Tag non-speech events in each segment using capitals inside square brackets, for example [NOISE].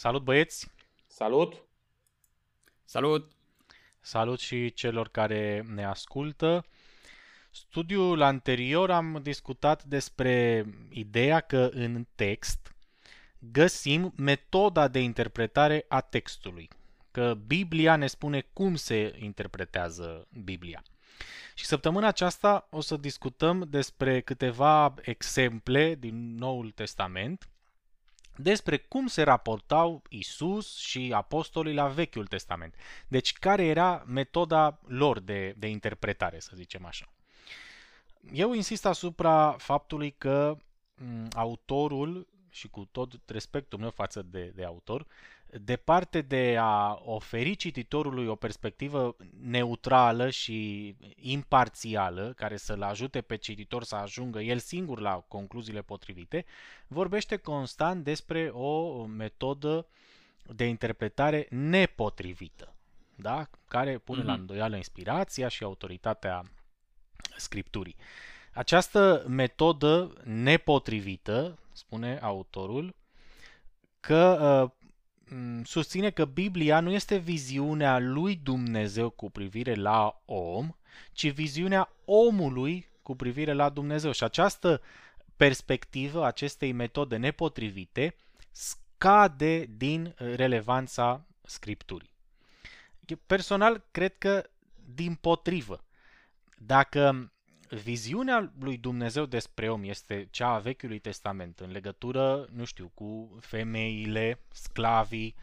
Salut băieți! Salut! Salut! Salut și celor care ne ascultă. Studiul anterior am discutat despre ideea că în text găsim metoda de interpretare a textului, că Biblia ne spune cum se interpretează Biblia. Și săptămâna aceasta o să discutăm despre câteva exemple din Noul Testament despre cum se raportau Isus și apostolii la Vechiul Testament. Deci care era metoda lor de, de interpretare, să zicem așa. Eu insist asupra faptului că m, autorul, și cu tot respectul meu față de, de autor, departe de a oferi cititorului o perspectivă neutrală și imparțială, care să-l ajute pe cititor să ajungă el singur la concluziile potrivite, vorbește constant despre o metodă de interpretare nepotrivită, da? care pune mm-hmm. la mhm. îndoială inspirația și autoritatea scripturii. Această metodă nepotrivită, spune autorul, că uh, susține că Biblia nu este viziunea lui Dumnezeu cu privire la om, ci viziunea omului cu privire la Dumnezeu. Și această perspectivă, acestei metode nepotrivite, scade din relevanța Scripturii. Personal, cred că din potrivă. Dacă viziunea lui Dumnezeu despre om este cea a Vechiului Testament în legătură, nu știu, cu femeile, sclavii,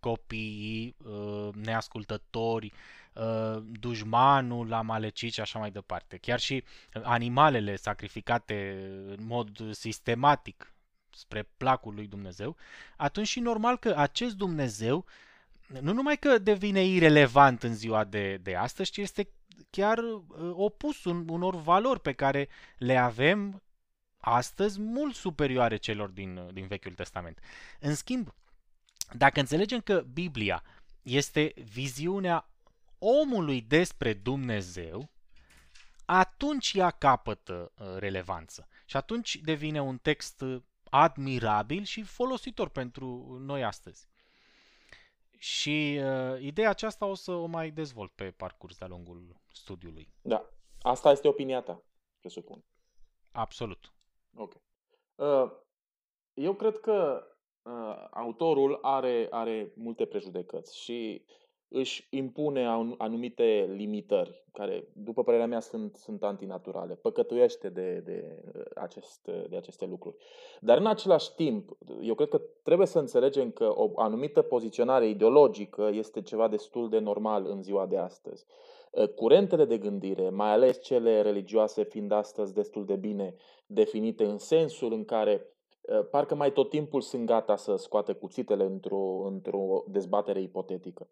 copiii, uh, neascultători, uh, dușmanul, amaleciți și așa mai departe. Chiar și animalele sacrificate în mod sistematic spre placul lui Dumnezeu, atunci și normal că acest Dumnezeu nu numai că devine irelevant în ziua de, de astăzi, ci este chiar uh, opus unor valori pe care le avem astăzi mult superioare celor din, uh, din Vechiul Testament. În schimb, dacă înțelegem că Biblia este viziunea omului despre Dumnezeu, atunci ea capătă uh, relevanță. Și atunci devine un text admirabil și folositor pentru noi astăzi. Și uh, ideea aceasta o să o mai dezvolt pe parcurs de-a lungul studiului. Da. Asta este opinia ta, presupun. Absolut. Ok. Uh, eu cred că uh, autorul are, are multe prejudecăți și își impune anumite limitări, care, după părerea mea, sunt, sunt antinaturale. Păcătuiește de, de, aceste, de aceste lucruri. Dar, în același timp, eu cred că trebuie să înțelegem că o anumită poziționare ideologică este ceva destul de normal în ziua de astăzi. Curentele de gândire, mai ales cele religioase, fiind astăzi destul de bine definite în sensul în care parcă mai tot timpul sunt gata să scoată cuțitele într-o, într-o dezbatere ipotetică.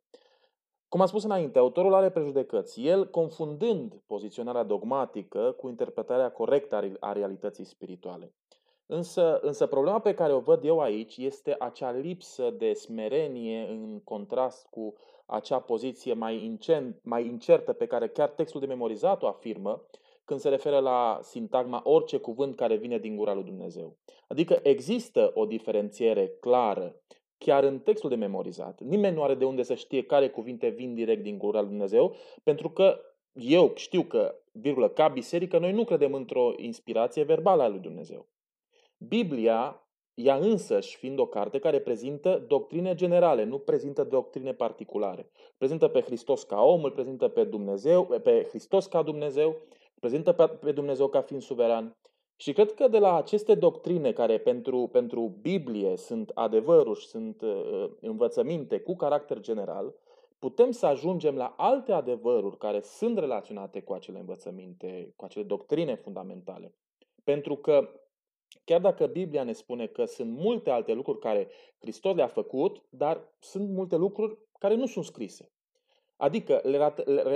Cum am spus înainte, autorul are prejudecăți. El, confundând poziționarea dogmatică cu interpretarea corectă a realității spirituale. Însă, însă problema pe care o văd eu aici este acea lipsă de smerenie în contrast cu acea poziție mai, incent, mai incertă pe care chiar textul de memorizat o afirmă când se referă la sintagma orice cuvânt care vine din gura lui Dumnezeu. Adică există o diferențiere clară chiar în textul de memorizat. Nimeni nu are de unde să știe care cuvinte vin direct din gura lui Dumnezeu, pentru că eu știu că, virgulă, ca biserică, noi nu credem într-o inspirație verbală a lui Dumnezeu. Biblia, ea însăși, fiind o carte care prezintă doctrine generale, nu prezintă doctrine particulare. Prezintă pe Hristos ca om, îl prezintă pe Dumnezeu, pe Hristos ca Dumnezeu, prezintă pe Dumnezeu ca fiind suveran. Și cred că de la aceste doctrine care pentru, pentru Biblie sunt adevăruri și sunt uh, învățăminte cu caracter general, putem să ajungem la alte adevăruri care sunt relaționate cu acele învățăminte, cu acele doctrine fundamentale. Pentru că chiar dacă Biblia ne spune că sunt multe alte lucruri care Hristos le-a făcut, dar sunt multe lucruri care nu sunt scrise. Adică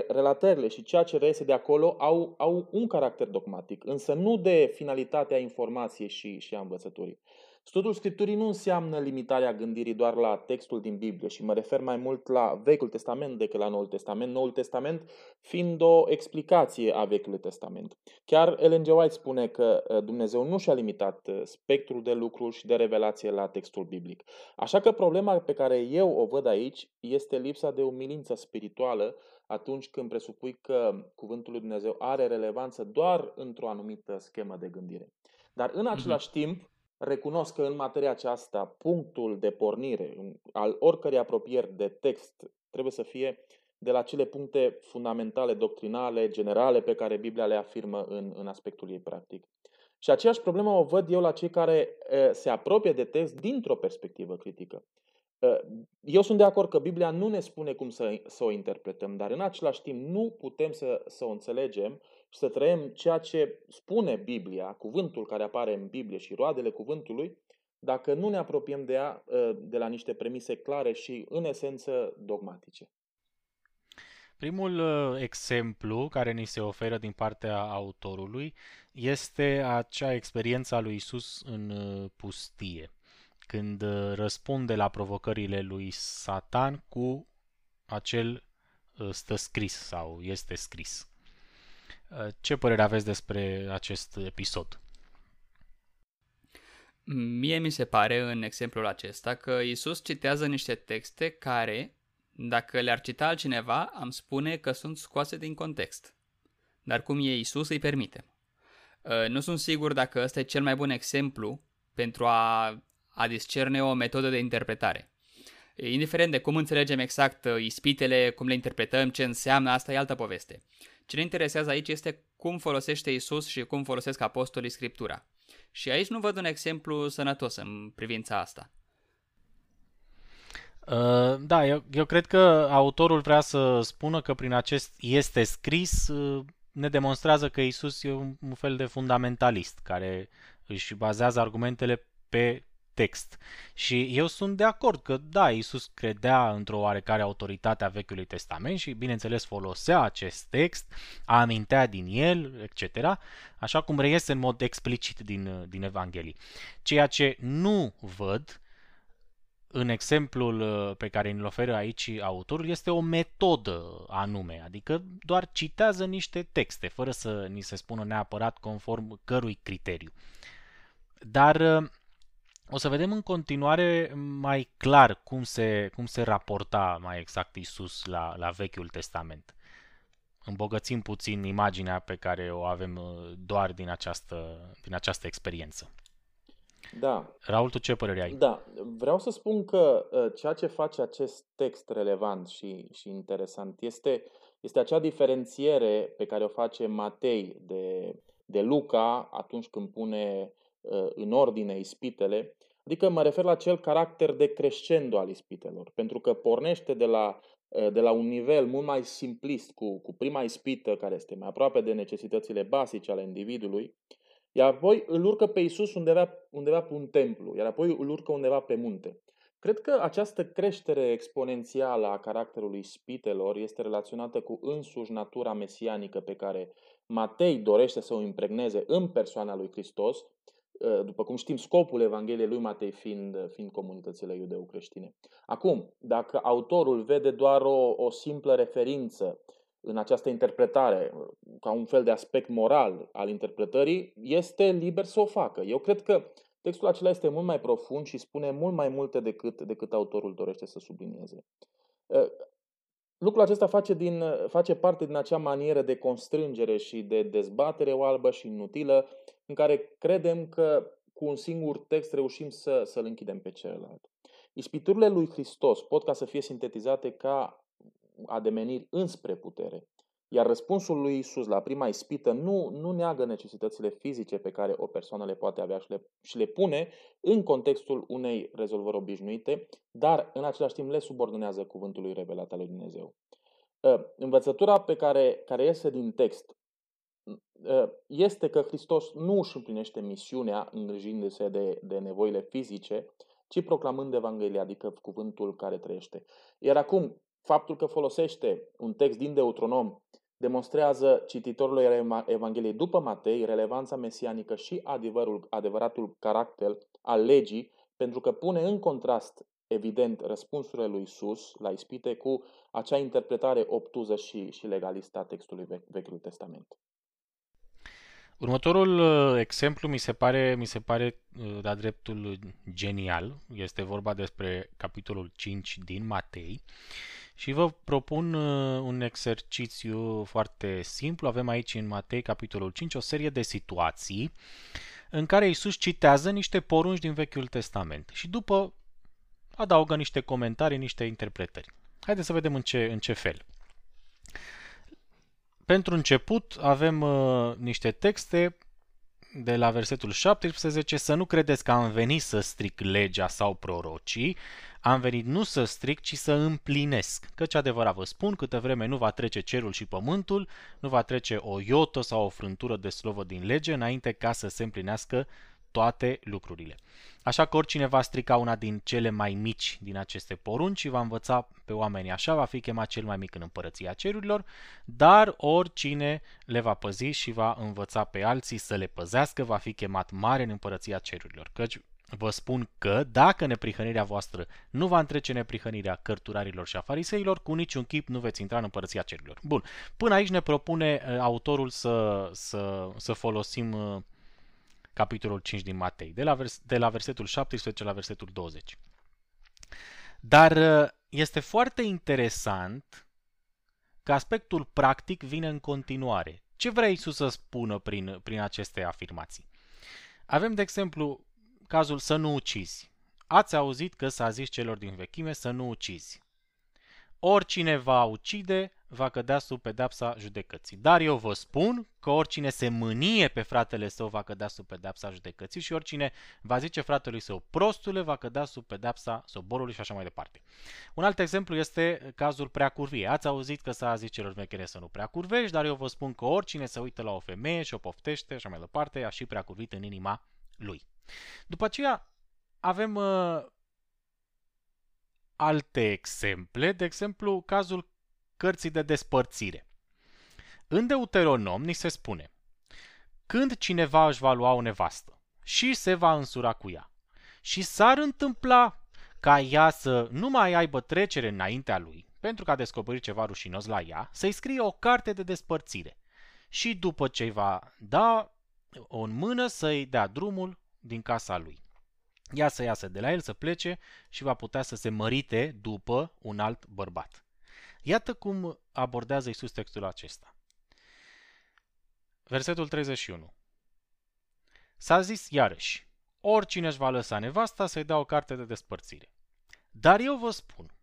relatările și ceea ce reiese de acolo au, au un caracter dogmatic, însă nu de finalitatea informației și, și a învățăturii. Studiul Scripturii nu înseamnă limitarea gândirii doar la textul din Biblie și mă refer mai mult la Vechiul Testament decât la Noul Testament, Noul Testament fiind o explicație a Vechiului Testament. Chiar Ellen G. White spune că uh, Dumnezeu nu și-a limitat uh, spectrul de lucruri și de revelație la textul biblic. Așa că problema pe care eu o văd aici este lipsa de umilință spirituală atunci când presupui că Cuvântul lui Dumnezeu are relevanță doar într-o anumită schemă de gândire. Dar în același mm-hmm. timp, recunosc că în materia aceasta punctul de pornire al oricărei apropieri de text trebuie să fie de la cele puncte fundamentale, doctrinale, generale pe care Biblia le afirmă în, în aspectul ei practic. Și aceeași problemă o văd eu la cei care e, se apropie de text dintr-o perspectivă critică. Eu sunt de acord că Biblia nu ne spune cum să, să o interpretăm, dar în același timp nu putem să, să o înțelegem și să trăim ceea ce spune Biblia, cuvântul care apare în Biblie și roadele cuvântului, dacă nu ne apropiem de ea de la niște premise clare și, în esență, dogmatice. Primul exemplu care ni se oferă din partea autorului este acea experiență a lui Isus în pustie când uh, răspunde la provocările lui Satan cu acel uh, stă scris sau este scris. Uh, ce părere aveți despre acest episod? Mie mi se pare în exemplul acesta că Isus citează niște texte care, dacă le-ar cita altcineva, am spune că sunt scoase din context. Dar cum e Isus, îi permite. Nu sunt sigur dacă ăsta e cel mai bun exemplu pentru a a discerne o metodă de interpretare. Indiferent de cum înțelegem exact uh, ispitele, cum le interpretăm, ce înseamnă, asta e altă poveste. Ce ne interesează aici este cum folosește Isus și cum folosesc apostolii Scriptura. Și aici nu văd un exemplu sănătos în privința asta. Uh, da, eu, eu cred că autorul vrea să spună că prin acest este scris uh, ne demonstrează că Isus e un, un fel de fundamentalist care își bazează argumentele pe text. Și eu sunt de acord că, da, Isus credea într-o oarecare autoritate a Vechiului Testament și, bineînțeles, folosea acest text, amintea din el, etc., așa cum reiese în mod explicit din, din Evanghelii. Ceea ce nu văd în exemplul uh, pe care îl oferă aici autorul este o metodă anume, adică doar citează niște texte, fără să ni se spună neapărat conform cărui criteriu. Dar uh, o să vedem în continuare mai clar cum se, cum se raporta mai exact Isus la, la Vechiul Testament. Îmbogățim puțin imaginea pe care o avem uh, doar din această, din această experiență. Da. Raul, tu ce părere ai? Da, vreau să spun că uh, ceea ce face acest text relevant și, și interesant este, este acea diferențiere pe care o face Matei de, de Luca atunci când pune Uh, în ordine ispitele, adică mă refer la cel caracter de crescendo al ispitelor, pentru că pornește de la, uh, de la un nivel mult mai simplist, cu, cu prima ispită care este mai aproape de necesitățile basice ale individului, iar apoi îl urcă pe Isus undeva, undeva pe un templu, iar apoi îl urcă undeva pe munte. Cred că această creștere exponențială a caracterului spitelor este relaționată cu însuși natura mesianică pe care Matei dorește să o impregneze în persoana lui Hristos Ă, după cum știm, scopul Evangheliei lui Matei fiind, fiind comunitățile iudeu-creștine. Acum, dacă autorul vede doar o, o simplă referință în această interpretare, ca un fel de aspect moral al interpretării, este liber să o facă. Eu cred că textul acela este mult mai profund și spune mult mai multe decât, decât autorul dorește să sublinieze. Ă, lucrul acesta face, din, face parte din acea manieră de constrângere și de dezbatere oalbă și inutilă în care credem că cu un singur text reușim să, să-l închidem pe celălalt. Ispiturile lui Hristos pot ca să fie sintetizate ca ademeniri înspre putere. Iar răspunsul lui Isus la prima ispită nu, nu neagă necesitățile fizice pe care o persoană le poate avea și le, și le pune în contextul unei rezolvări obișnuite, dar în același timp le subordonează cuvântului revelat al lui Dumnezeu. Ă, învățătura pe care, care iese din text Ă, este că Hristos nu își împlinește misiunea îngrijindu-se de, de nevoile fizice, ci proclamând Evanghelia, adică cuvântul care trăiește. Iar acum, faptul că folosește un text din Deuteronom demonstrează cititorului Evangheliei după Matei relevanța mesianică și adevărul, adevăratul caracter al legii, pentru că pune în contrast, evident, răspunsurile lui Isus la ispite cu acea interpretare obtuză și, și legalistă a textului Vechiului Testament. Următorul uh, exemplu mi se pare, mi se pare uh, de dreptul genial. Este vorba despre capitolul 5 din Matei. Și vă propun uh, un exercițiu foarte simplu. Avem aici în Matei, capitolul 5, o serie de situații în care Isus citează niște porunci din Vechiul Testament și după adaugă niște comentarii, niște interpretări. Haideți să vedem în ce, în ce fel. Pentru început avem uh, niște texte de la versetul 17, să nu credeți că am venit să stric legea sau prorocii, am venit nu să stric, ci să împlinesc. Căci adevărat vă spun, câte vreme nu va trece cerul și pământul, nu va trece o iotă sau o frântură de slovă din lege, înainte ca să se împlinească toate lucrurile. Așa că oricine va strica una din cele mai mici din aceste porunci și va învăța pe oamenii așa, va fi chemat cel mai mic în împărăția cerurilor, dar oricine le va păzi și va învăța pe alții să le păzească, va fi chemat mare în împărăția cerurilor. Căci vă spun că dacă neprihănirea voastră nu va întrece neprihănirea cărturarilor și a fariseilor, cu niciun chip nu veți intra în împărăția cerurilor. Bun, până aici ne propune uh, autorul să, să, să folosim uh, capitolul 5 din Matei, de la, vers- de la versetul 17 la versetul 20. Dar uh, este foarte interesant că aspectul practic vine în continuare. Ce vrea Isus să spună prin, prin aceste afirmații? Avem, de exemplu, cazul să nu ucizi. Ați auzit că s-a zis celor din vechime să nu ucizi. Oricine va ucide, va cădea sub pedepsa judecății. Dar eu vă spun că oricine se mânie pe fratele său va cădea sub pedepsa judecății și oricine va zice fratelui său prostule va cădea sub pedepsa soborului și așa mai departe. Un alt exemplu este cazul preacurviei. Ați auzit că s-a zis celor mechere să nu preacurvești, dar eu vă spun că oricine se uită la o femeie și o poftește, așa mai departe, a și preacurvit în inima lui. După aceea avem uh, alte exemple, de exemplu cazul cărții de despărțire. În Deuteronom ni se spune Când cineva își va lua o nevastă și se va însura cu ea și s-ar întâmpla ca ea să nu mai aibă trecere înaintea lui, pentru că a descoperit ceva rușinos la ea, să-i scrie o carte de despărțire și după ce îi va da o în mână să-i dea drumul din casa lui. Ea să iasă de la el, să plece și va putea să se mărite după un alt bărbat. Iată cum abordează Isus textul acesta. Versetul 31. S-a zis iarăși, oricine își va lăsa nevasta să-i dea o carte de despărțire. Dar eu vă spun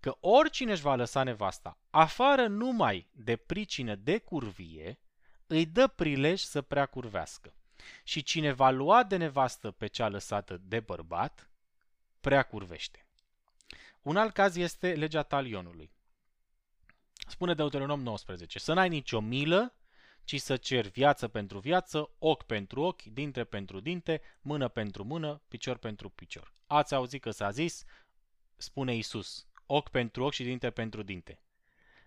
că oricine își va lăsa nevasta, afară numai de pricină de curvie, îi dă prilej să prea curvească. Și cine va lua de nevastă pe cea lăsată de bărbat, prea curvește. Un alt caz este legea talionului. Spune Deuteronom 19, să n-ai nicio milă, ci să ceri viață pentru viață, ochi pentru ochi, dinte pentru dinte, mână pentru mână, picior pentru picior. Ați auzit că s-a zis, spune Isus, ochi pentru ochi și dinte pentru dinte.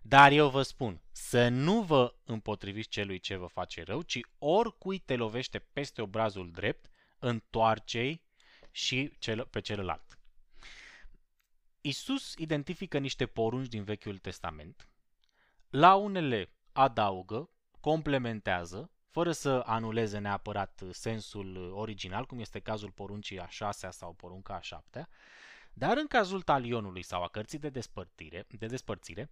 Dar eu vă spun, să nu vă împotriviți celui ce vă face rău, ci oricui te lovește peste obrazul drept, întoarce-i și cel, pe celălalt. Isus identifică niște porunci din Vechiul Testament la unele adaugă, complementează, fără să anuleze neapărat sensul original, cum este cazul poruncii a șasea sau porunca a șaptea, dar în cazul talionului sau a cărții de despărțire, de despărțire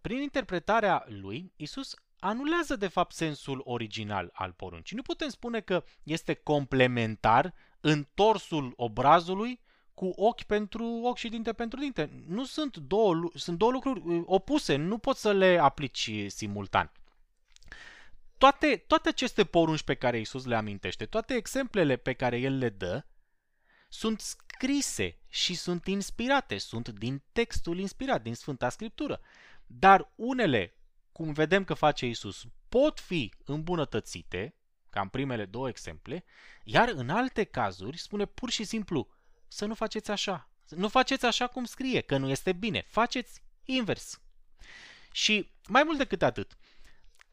prin interpretarea lui, Isus anulează de fapt sensul original al poruncii. Nu putem spune că este complementar întorsul obrazului cu ochi pentru ochi și dinte pentru dinte. Nu sunt două, sunt două lucruri uh, opuse, nu poți să le aplici simultan. Toate, toate aceste porunci pe care Isus le amintește, toate exemplele pe care El le dă, sunt scrise și sunt inspirate, sunt din textul inspirat, din Sfânta Scriptură. Dar unele, cum vedem că face Isus, pot fi îmbunătățite, ca în primele două exemple, iar în alte cazuri spune pur și simplu, să nu faceți așa. Nu faceți așa cum scrie, că nu este bine. Faceți invers. Și mai mult decât atât,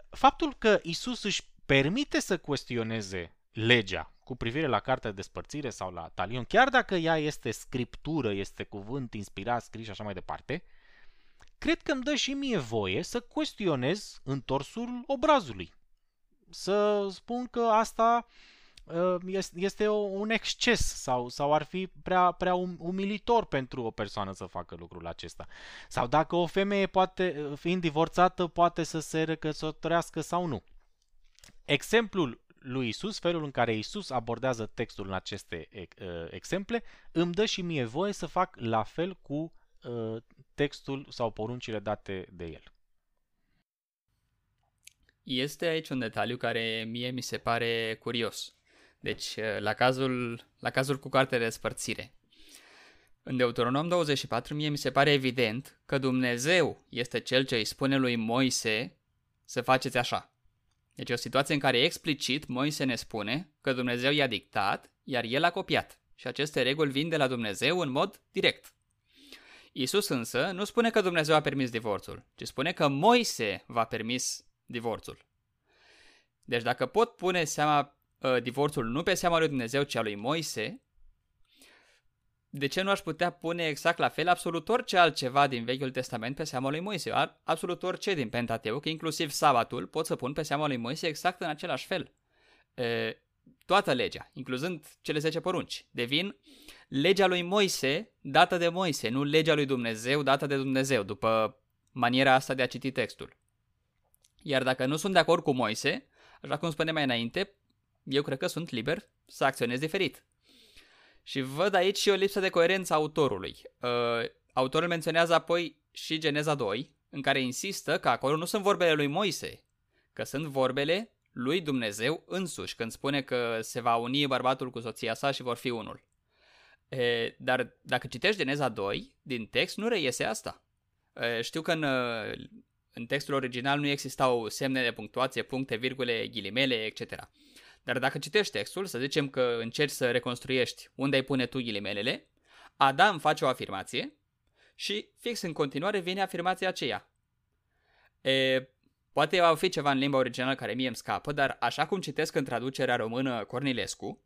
faptul că Isus își permite să cuestioneze legea cu privire la cartea de despărțire sau la talion, chiar dacă ea este scriptură, este cuvânt inspirat, scris și așa mai departe, cred că îmi dă și mie voie să cuestionez întorsul obrazului. Să spun că asta uh, este un exces sau, sau ar fi prea, prea um, umilitor pentru o persoană să facă lucrul acesta. Sau dacă o femeie, poate, fiind divorțată, poate să se recăsătorească sau nu. Exemplul lui Isus, felul în care Isus abordează textul în aceste uh, exemple, îmi dă și mie voie să fac la fel cu uh, textul sau poruncile date de el. Este aici un detaliu care mie mi se pare curios. Deci, uh, la cazul, la cazul cu cartea de despărțire. În Deuteronom 24, mie mi se pare evident că Dumnezeu este cel ce îi spune lui Moise să faceți așa. Deci o situație în care explicit Moise ne spune că Dumnezeu i-a dictat, iar el a copiat. Și aceste reguli vin de la Dumnezeu în mod direct. Isus însă nu spune că Dumnezeu a permis divorțul, ci spune că Moise va permis divorțul. Deci dacă pot pune seama uh, divorțul nu pe seama lui Dumnezeu, ci a lui Moise, de ce nu aș putea pune exact la fel absolut orice altceva din Vechiul Testament pe seama lui Moise? Absolut orice din Pentateuch, inclusiv sabatul, pot să pun pe seama lui Moise exact în același fel. E, toată legea, incluzând cele 10 porunci, devin legea lui Moise dată de Moise, nu legea lui Dumnezeu dată de Dumnezeu, după maniera asta de a citi textul. Iar dacă nu sunt de acord cu Moise, așa cum spuneam mai înainte, eu cred că sunt liber să acționez diferit. Și văd aici și o lipsă de coerență a autorului. Uh, autorul menționează apoi și Geneza 2, în care insistă că acolo nu sunt vorbele lui Moise, că sunt vorbele lui Dumnezeu însuși, când spune că se va uni bărbatul cu soția sa și vor fi unul. E, dar dacă citești Geneza 2, din text nu reiese asta. E, știu că în, în textul original nu existau semne de punctuație, puncte, virgule, ghilimele, etc. Dar dacă citești textul, să zicem că încerci să reconstruiești unde ai pune tu ghilimelele, Adam face o afirmație și fix în continuare vine afirmația aceea. E, poate va fi ceva în limba originală care mie îmi scapă, dar așa cum citesc în traducerea română Cornilescu,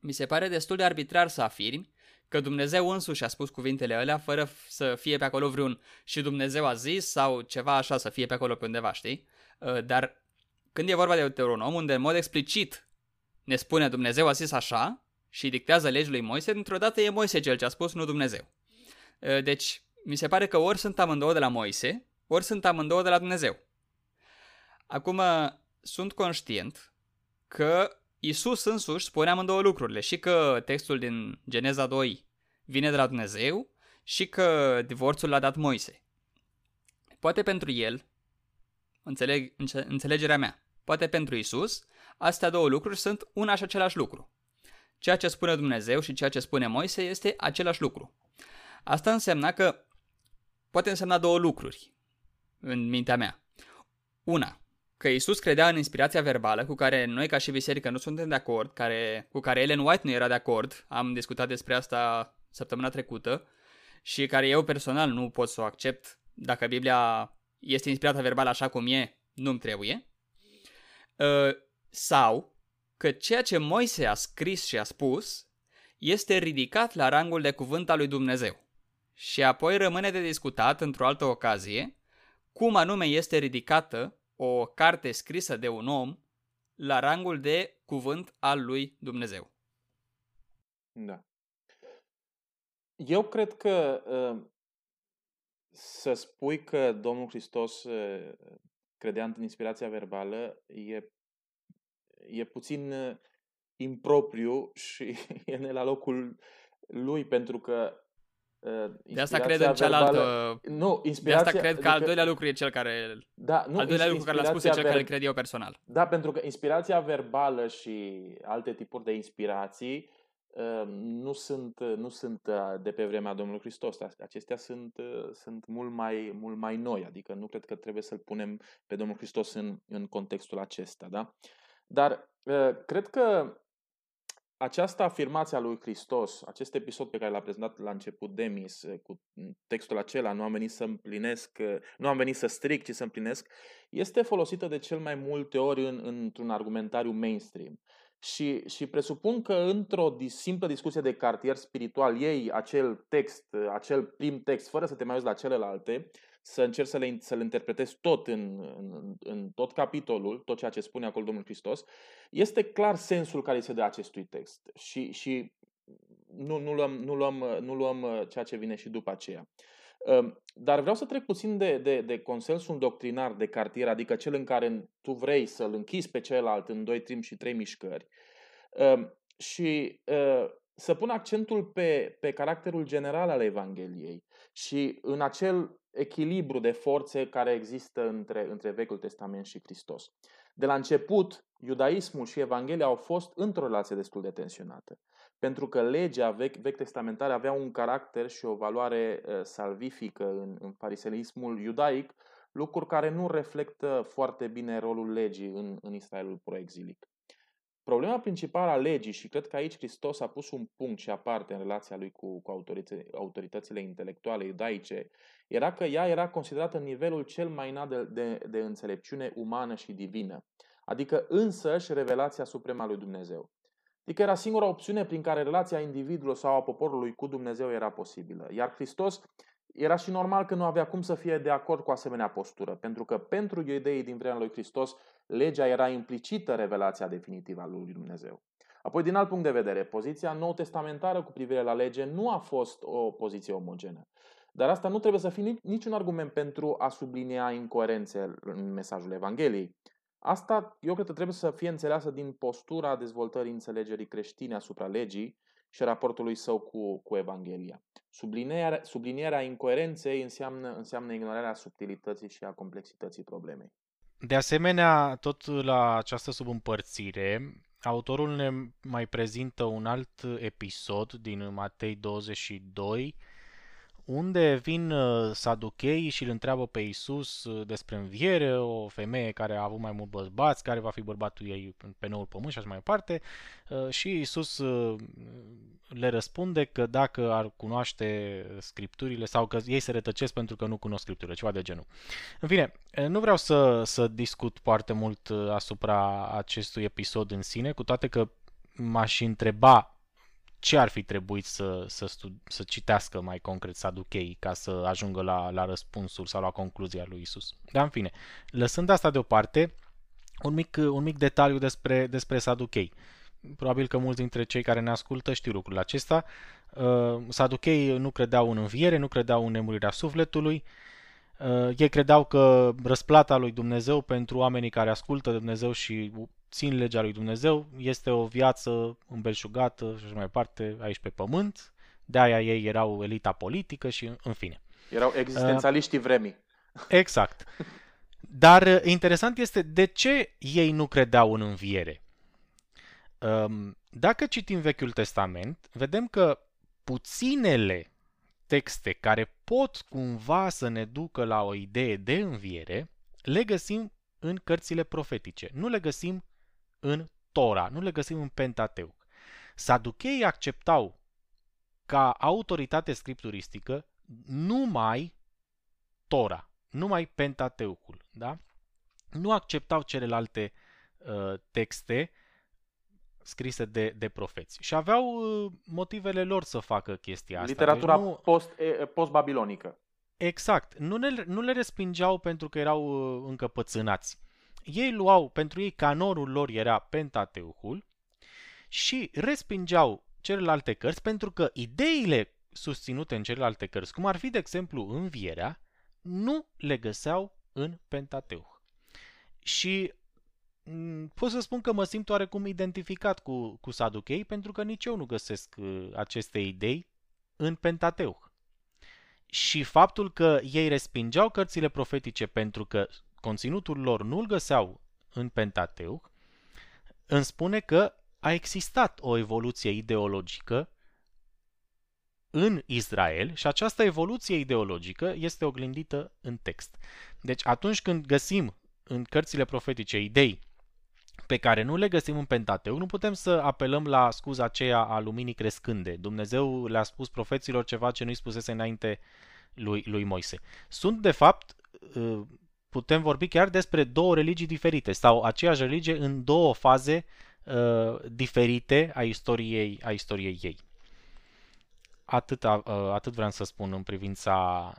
mi se pare destul de arbitrar să afirmi că Dumnezeu însuși a spus cuvintele alea fără să fie pe acolo vreun și Dumnezeu a zis sau ceva așa să fie pe acolo pe undeva, știi? Dar când e vorba de Deuteronom, unde în mod explicit ne spune Dumnezeu a zis așa și dictează legii lui Moise, dintr-o dată e Moise cel ce a spus, nu Dumnezeu. Deci, mi se pare că ori sunt amândouă de la Moise, ori sunt amândouă de la Dumnezeu. Acum, sunt conștient că Isus însuși spune amândouă lucrurile și că textul din Geneza 2 vine de la Dumnezeu și că divorțul l-a dat Moise. Poate pentru el, înțeleg, înțelegerea mea, Poate pentru Isus, astea două lucruri sunt una și același lucru. Ceea ce spune Dumnezeu și ceea ce spune Moise este același lucru. Asta înseamnă că poate însemna două lucruri în mintea mea. Una, că Isus credea în inspirația verbală cu care noi ca și biserică nu suntem de acord, care, cu care Ellen White nu era de acord, am discutat despre asta săptămâna trecută, și care eu personal nu pot să o accept dacă Biblia este inspirată verbal așa cum e, nu-mi trebuie. Uh, sau că ceea ce Moise a scris și a spus este ridicat la rangul de cuvânt al lui Dumnezeu. Și apoi rămâne de discutat într-o altă ocazie cum anume este ridicată o carte scrisă de un om la rangul de cuvânt al lui Dumnezeu. Da. Eu cred că uh, să spui că Domnul Hristos uh, credea în inspirația verbală e, e puțin uh, impropriu [LAUGHS] și e ne la locul lui, pentru că uh, de asta cred în cealaltă. Nu, inspirația, de asta cred că adică, al doilea lucru e cel care. Da, nu, al doilea lucru care l-a spus e cel ver... care cred eu personal. Da, pentru că inspirația verbală și alte tipuri de inspirații Ehm, nu sunt, nu sunt uh, de pe vremea Domnului Hristos. Acestea sunt, uh, sunt mult, mai, mult mai noi, adică nu cred că trebuie să-L punem pe Domnul Hristos în, în contextul acesta. Da? Dar uh, cred că această afirmație a lui Hristos, acest episod pe care l-a prezentat la început Demis, eh, cu textul acela, nu am venit să împlinesc, eh, nu am venit să stric, ci să împlinesc, este folosită de cel mai multe ori în, într-un argumentariu mainstream. Și, și presupun că într-o simplă discuție de cartier spiritual iei acel text, eh, acel prim text, fără să te mai uiți la celelalte, să încerci să le, să-l interpretezi tot în, în, în tot capitolul, tot ceea ce spune acolo Domnul Hristos, este clar sensul care se dă acestui text. Și, și nu, nu, luăm, nu, luăm, nu luăm uh, ceea ce vine și după aceea. Um, dar vreau să trec puțin de, de, de consensul doctrinar de cartier, adică cel în care tu vrei să-l închizi pe celălalt în doi trim și trei mișcări. Um, și uh, să pun accentul pe, pe caracterul general al Evangheliei și în acel echilibru de forțe care există între, între Vechiul Testament și Hristos. De la început, iudaismul și Evanghelia au fost într-o relație destul de tensionată, pentru că legea vechi, vechi testamentară avea un caracter și o valoare uh, salvifică în, în fariseismul iudaic, lucruri care nu reflectă foarte bine rolul legii în, în Israelul proexilic. Problema principală a legii, și cred că aici Hristos a pus un punct și aparte în relația lui cu, cu autoritățile intelectuale iudaice, era că ea era considerată în nivelul cel mai înalt de, de, de înțelepciune umană și divină, adică însăși revelația supremă a lui Dumnezeu. Adică era singura opțiune prin care relația individului sau a poporului cu Dumnezeu era posibilă. Iar Hristos era și normal că nu avea cum să fie de acord cu asemenea postură, pentru că pentru iudeii din vremea lui Hristos, legea era implicită revelația definitivă a lui Dumnezeu. Apoi, din alt punct de vedere, poziția nou-testamentară cu privire la lege nu a fost o poziție omogenă. Dar asta nu trebuie să fie niciun argument pentru a sublinia incoerențe în mesajul Evangheliei. Asta, eu cred că trebuie să fie înțeleasă din postura dezvoltării înțelegerii creștine asupra legii și raportului său cu, cu Evanghelia. Sublinierea, sublinierea incoerenței înseamnă, înseamnă ignorarea subtilității și a complexității problemei. De asemenea, tot la această subîmpărțire, autorul ne mai prezintă un alt episod din Matei 22, unde vin uh, saducheii și îl întreabă pe Isus uh, despre înviere, o femeie care a avut mai mult bărbați, care va fi bărbatul ei pe noul pământ și așa mai departe. Uh, și Isus le răspunde că dacă ar cunoaște scripturile sau că ei se rătăcesc pentru că nu cunosc scripturile, ceva de genul. În fine, nu vreau să, să discut foarte mult asupra acestui episod în sine, cu toate că m-aș întreba ce ar fi trebuit să, să, stud- să citească mai concret Saduchei ca să ajungă la, la răspunsul sau la concluzia lui Isus. Dar în fine, lăsând asta deoparte, un mic, un mic detaliu despre, despre Saduchei. Probabil că mulți dintre cei care ne ascultă știu lucrul acesta. Uh, Saduchei nu credeau în înviere, nu credeau în nemurirea sufletului. Uh, ei credeau că răsplata lui Dumnezeu pentru oamenii care ascultă de Dumnezeu și țin legea lui Dumnezeu, este o viață îmbelșugată și așa mai departe aici pe pământ, de aia ei erau elita politică și în fine. Erau existențialiștii vremii. [LAUGHS] Exact. Dar uh, interesant este de ce ei nu credeau în înviere. Um, dacă citim Vechiul Testament, vedem că puținele texte care pot cumva să ne ducă la o idee de înviere, le găsim în cărțile profetice. Nu le găsim în Tora, nu le găsim în Pentateuch. Saducheii acceptau ca autoritate scripturistică numai Tora, numai Pentateuchul, da? Nu acceptau celelalte uh, texte scrise de, de profeți. Și aveau uh, motivele lor să facă chestia asta. Literatura deci nu... post, post-babilonică. Exact. Nu, ne, nu le respingeau pentru că erau uh, încăpățânați ei luau, pentru ei canonul lor era Pentateuchul și respingeau celelalte cărți pentru că ideile susținute în celelalte cărți, cum ar fi, de exemplu, învierea, nu le găseau în Pentateuch. Și mm, pot să spun că mă simt oarecum identificat cu, cu Saduchei pentru că nici eu nu găsesc uh, aceste idei în Pentateuch. Și faptul că ei respingeau cărțile profetice pentru că conținutul lor nu-l găseau în Pentateuch, îmi spune că a existat o evoluție ideologică în Israel și această evoluție ideologică este oglindită în text. Deci atunci când găsim în cărțile profetice idei pe care nu le găsim în Pentateuc, nu putem să apelăm la scuza aceea a luminii crescânde. Dumnezeu le-a spus profeților ceva ce nu-i spusese înainte lui, lui Moise. Sunt, de fapt, uh, putem vorbi chiar despre două religii diferite sau aceeași religie în două faze uh, diferite a istoriei, a istoriei ei. Atât, uh, atât vreau să spun în privința,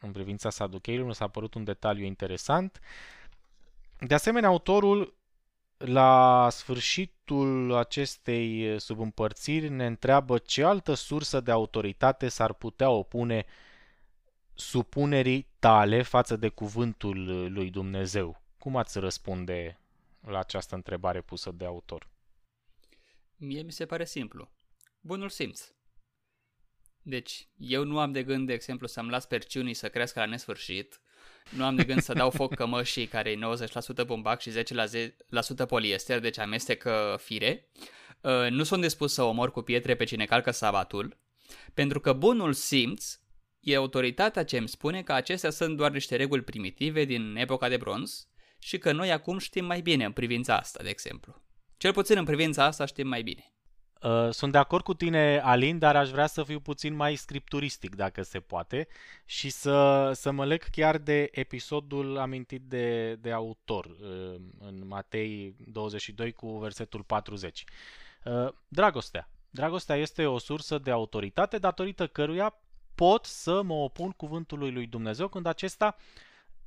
în privința saducheilor, nu s-a părut un detaliu interesant. De asemenea, autorul la sfârșitul acestei subîmpărțiri ne întreabă ce altă sursă de autoritate s-ar putea opune supunerii tale față de cuvântul lui Dumnezeu. Cum ați răspunde la această întrebare pusă de autor? Mie mi se pare simplu. Bunul simț. Deci, eu nu am de gând, de exemplu, să-mi las perciunii să crească la nesfârșit, nu am de gând să dau foc cămășii care e 90% bumbac și 10% poliester, deci amestecă fire. Uh, nu sunt dispus să omor cu pietre pe cine calcă sabatul, pentru că bunul simț e autoritatea ce îmi spune că acestea sunt doar niște reguli primitive din epoca de bronz și că noi acum știm mai bine în privința asta, de exemplu. Cel puțin în privința asta știm mai bine. Uh, sunt de acord cu tine, Alin, dar aș vrea să fiu puțin mai scripturistic, dacă se poate, și să, să mă leg chiar de episodul amintit de, de autor uh, în Matei 22 cu versetul 40. Uh, dragostea. Dragostea este o sursă de autoritate datorită căruia pot să mă opun cuvântului lui Dumnezeu când acesta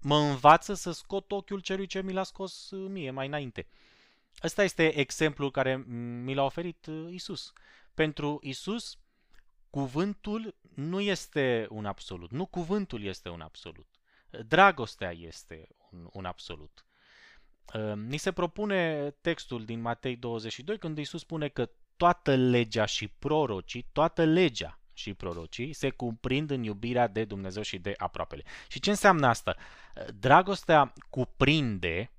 mă învață să scot ochiul celui ce mi l-a scos mie mai înainte. Ăsta este exemplul care mi l-a oferit uh, Isus. Pentru Isus, cuvântul nu este un absolut. Nu cuvântul este un absolut. Dragostea este un, un absolut. Uh, ni se propune textul din Matei 22 când Isus spune că toată legea și prorocii, toată legea și prorocii se cuprind în iubirea de Dumnezeu și de aproapele. Și ce înseamnă asta? Dragostea cuprinde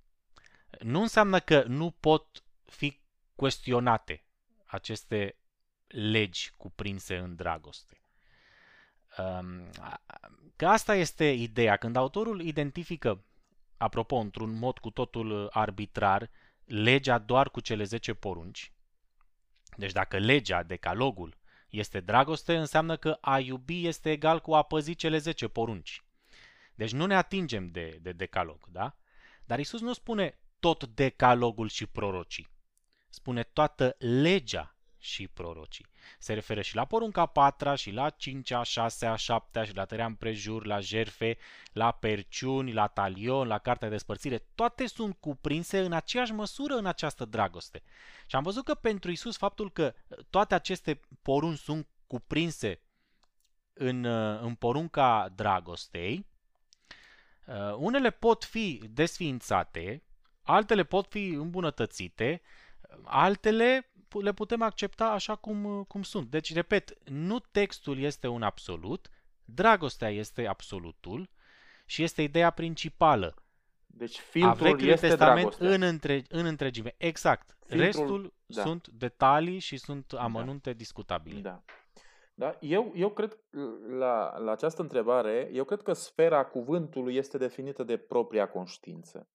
nu înseamnă că nu pot fi questionate aceste legi cuprinse în dragoste. Că asta este ideea. Când autorul identifică, apropo, într-un mod cu totul arbitrar, legea doar cu cele 10 porunci, deci dacă legea, decalogul, este dragoste, înseamnă că a iubi este egal cu a păzi cele 10 porunci. Deci nu ne atingem de, de decalog, da? Dar Isus nu spune tot decalogul și prorocii. Spune toată legea și prorocii. Se referă și la porunca patra, și la cincea, șasea, șaptea, și la tărea împrejur, la jerfe, la perciuni, la talion, la cartea de despărțire. Toate sunt cuprinse în aceeași măsură în această dragoste. Și am văzut că pentru Isus faptul că toate aceste porunci sunt cuprinse în, în porunca dragostei, uh, unele pot fi desființate altele pot fi îmbunătățite, altele le putem accepta așa cum, cum sunt. Deci, repet, nu textul este un absolut, dragostea este absolutul și este ideea principală. Deci filtrul este Testament dragostea. în, între, în întregime. Exact. Filtrul, Restul da. sunt detalii și sunt da. amănunte da. discutabile. Da. Da? Eu, eu cred, la, la această întrebare, eu cred că sfera cuvântului este definită de propria conștiință.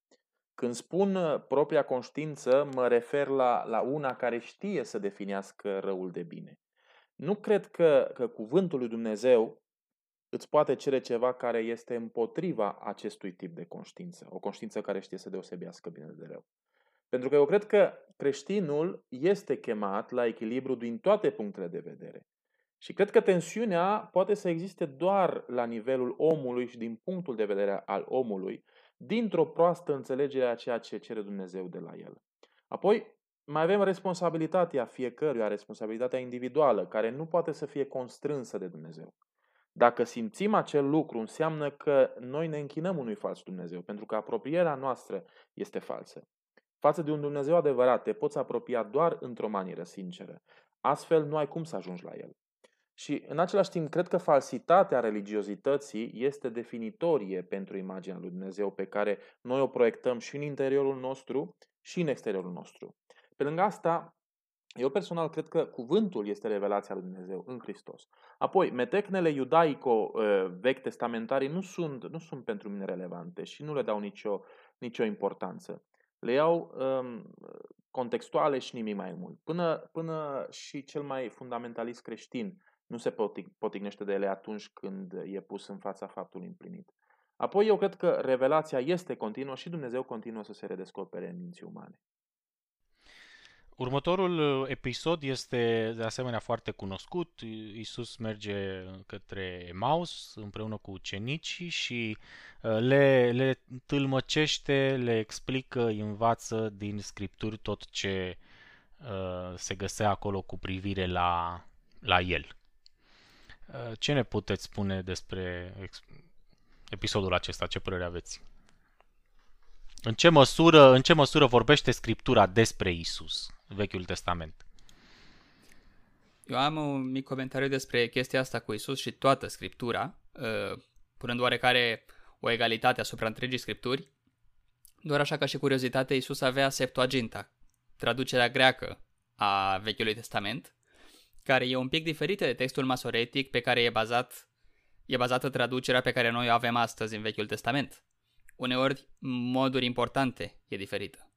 Când spun uh, propria conștiință, mă refer la, la una care știe să definească răul de bine. Nu cred că, că cuvântul lui Dumnezeu îți poate cere ceva care este împotriva acestui tip de conștiință, o conștiință care știe să deosebească bine de rău. Pentru că eu cred că creștinul este chemat la echilibru din toate punctele de vedere. Și cred că tensiunea poate să existe doar la nivelul omului și din punctul de vedere al omului, dintr-o proastă înțelegere a ceea ce cere Dumnezeu de la el. Apoi, mai avem responsabilitatea fiecăruia, responsabilitatea individuală, care nu poate să fie constrânsă de Dumnezeu. Dacă simțim acel lucru, înseamnă că noi ne închinăm unui fals Dumnezeu, pentru că apropierea noastră este falsă. Față de un Dumnezeu adevărat, te poți apropia doar într-o manieră sinceră. Astfel, nu ai cum să ajungi la El. Și în același timp, cred că falsitatea religiozității este definitorie pentru imaginea lui Dumnezeu pe care noi o proiectăm și în interiorul nostru și în exteriorul nostru. Pe lângă asta, eu personal cred că cuvântul este revelația lui Dumnezeu în Hristos. Apoi, metecnele iudaico-vechi testamentarii nu sunt, nu sunt pentru mine relevante și nu le dau nicio, nicio importanță. Le iau um, contextuale și nimic mai mult. Până, până și cel mai fundamentalist creștin nu se potignește de ele atunci când e pus în fața faptului împlinit. Apoi eu cred că revelația este continuă și Dumnezeu continuă să se redescopere în minții umane. Următorul uh, episod este de asemenea foarte cunoscut. Isus merge către Emaus împreună cu ucenicii și uh, le, le tâlmăcește, le explică, îi învață din scripturi tot ce uh, se găsea acolo cu privire la, la el. Uh, ce ne puteți spune despre episodul acesta? Ce părere aveți? În ce măsură, în ce măsură vorbește Scriptura despre Isus, Vechiul Testament? Eu am un mic comentariu despre chestia asta cu Isus și toată Scriptura, uh, punând oarecare o egalitate asupra întregii Scripturi. Doar așa ca și curiozitate, Isus avea Septuaginta, traducerea greacă a Vechiului Testament, care e un pic diferită de textul masoretic pe care e bazat e bazată traducerea pe care noi o avem astăzi în Vechiul Testament. Uneori, moduri importante e diferită.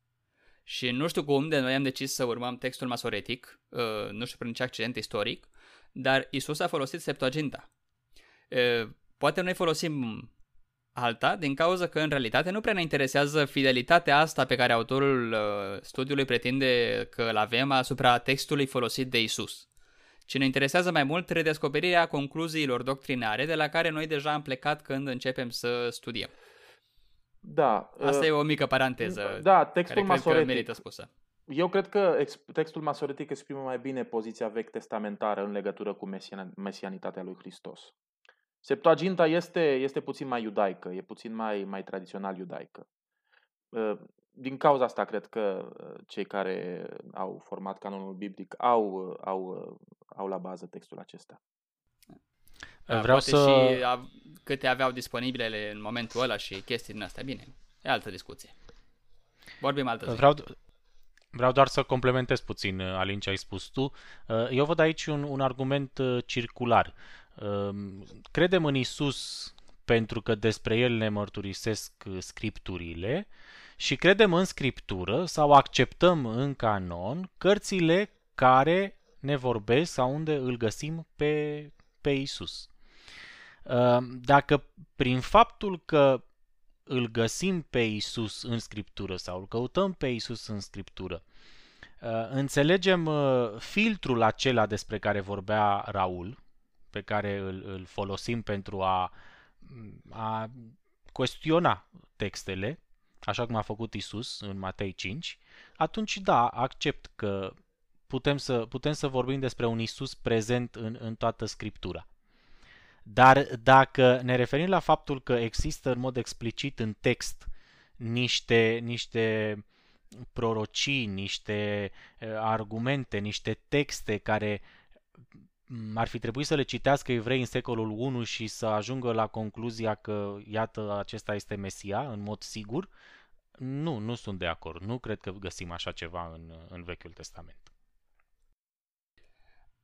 Și nu știu cum de noi am decis să urmăm textul masoretic, uh, nu știu prin ce accident istoric, dar Isus a folosit Septuaginta. Uh, poate noi folosim alta din cauza că în realitate nu prea ne interesează fidelitatea asta pe care autorul uh, studiului pretinde că îl avem asupra textului folosit de Isus ci ne interesează mai mult redescoperirea concluziilor doctrinare de la care noi deja am plecat când începem să studiem. Da. Asta uh, e o mică paranteză da, textul care masoretic, cred că merită spusă. Eu cred că textul masoretic exprimă mai bine poziția vechi testamentară în legătură cu mesian, mesianitatea lui Hristos. Septuaginta este, este puțin mai iudaică, e puțin mai, mai tradițional iudaică. Uh, din cauza asta cred că uh, cei care au format canonul biblic au, uh, au, uh, au la bază textul acesta. Da, Vreau să... și a, câte aveau disponibile în momentul ăla și chestii din astea. Bine, e altă discuție. Vorbim altă zi. Vreau, vreau doar să complementez puțin, Alin, ce ai spus tu. Eu văd aici un, un argument circular. Um, credem în Isus pentru că despre el ne mărturisesc scripturile, și credem în scriptură sau acceptăm în canon cărțile care ne vorbesc sau unde îl găsim pe, pe Isus. Uh, dacă prin faptul că îl găsim pe Isus în scriptură sau îl căutăm pe Isus în scriptură, uh, înțelegem uh, filtrul acela despre care vorbea Raul, pe care îl, îl folosim pentru a, a questiona textele, așa cum a făcut Isus în Matei 5, atunci da, accept că putem să, putem să vorbim despre un Isus prezent în, în toată Scriptura. Dar dacă ne referim la faptul că există în mod explicit în text niște, niște prorocii, niște uh, argumente, niște texte care ar fi trebuit să le citească evrei în secolul 1 și să ajungă la concluzia că, iată, acesta este Mesia, în mod sigur, nu, nu sunt de acord. Nu cred că găsim așa ceva în, în Vechiul Testament.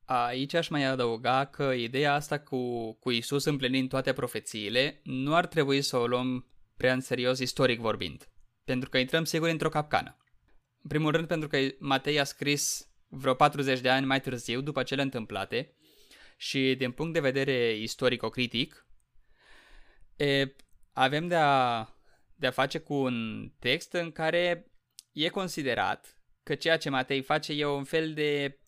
Aici aș mai adăuga că ideea asta cu, cu Isus împlinind toate profețiile nu ar trebui să o luăm prea în serios istoric vorbind, pentru că intrăm sigur într-o capcană. În primul rând pentru că Matei a scris vreo 40 de ani mai târziu după cele întâmplate și din punct de vedere istorico-critic e, avem de a de a face cu un text în care e considerat că ceea ce Matei face e un fel de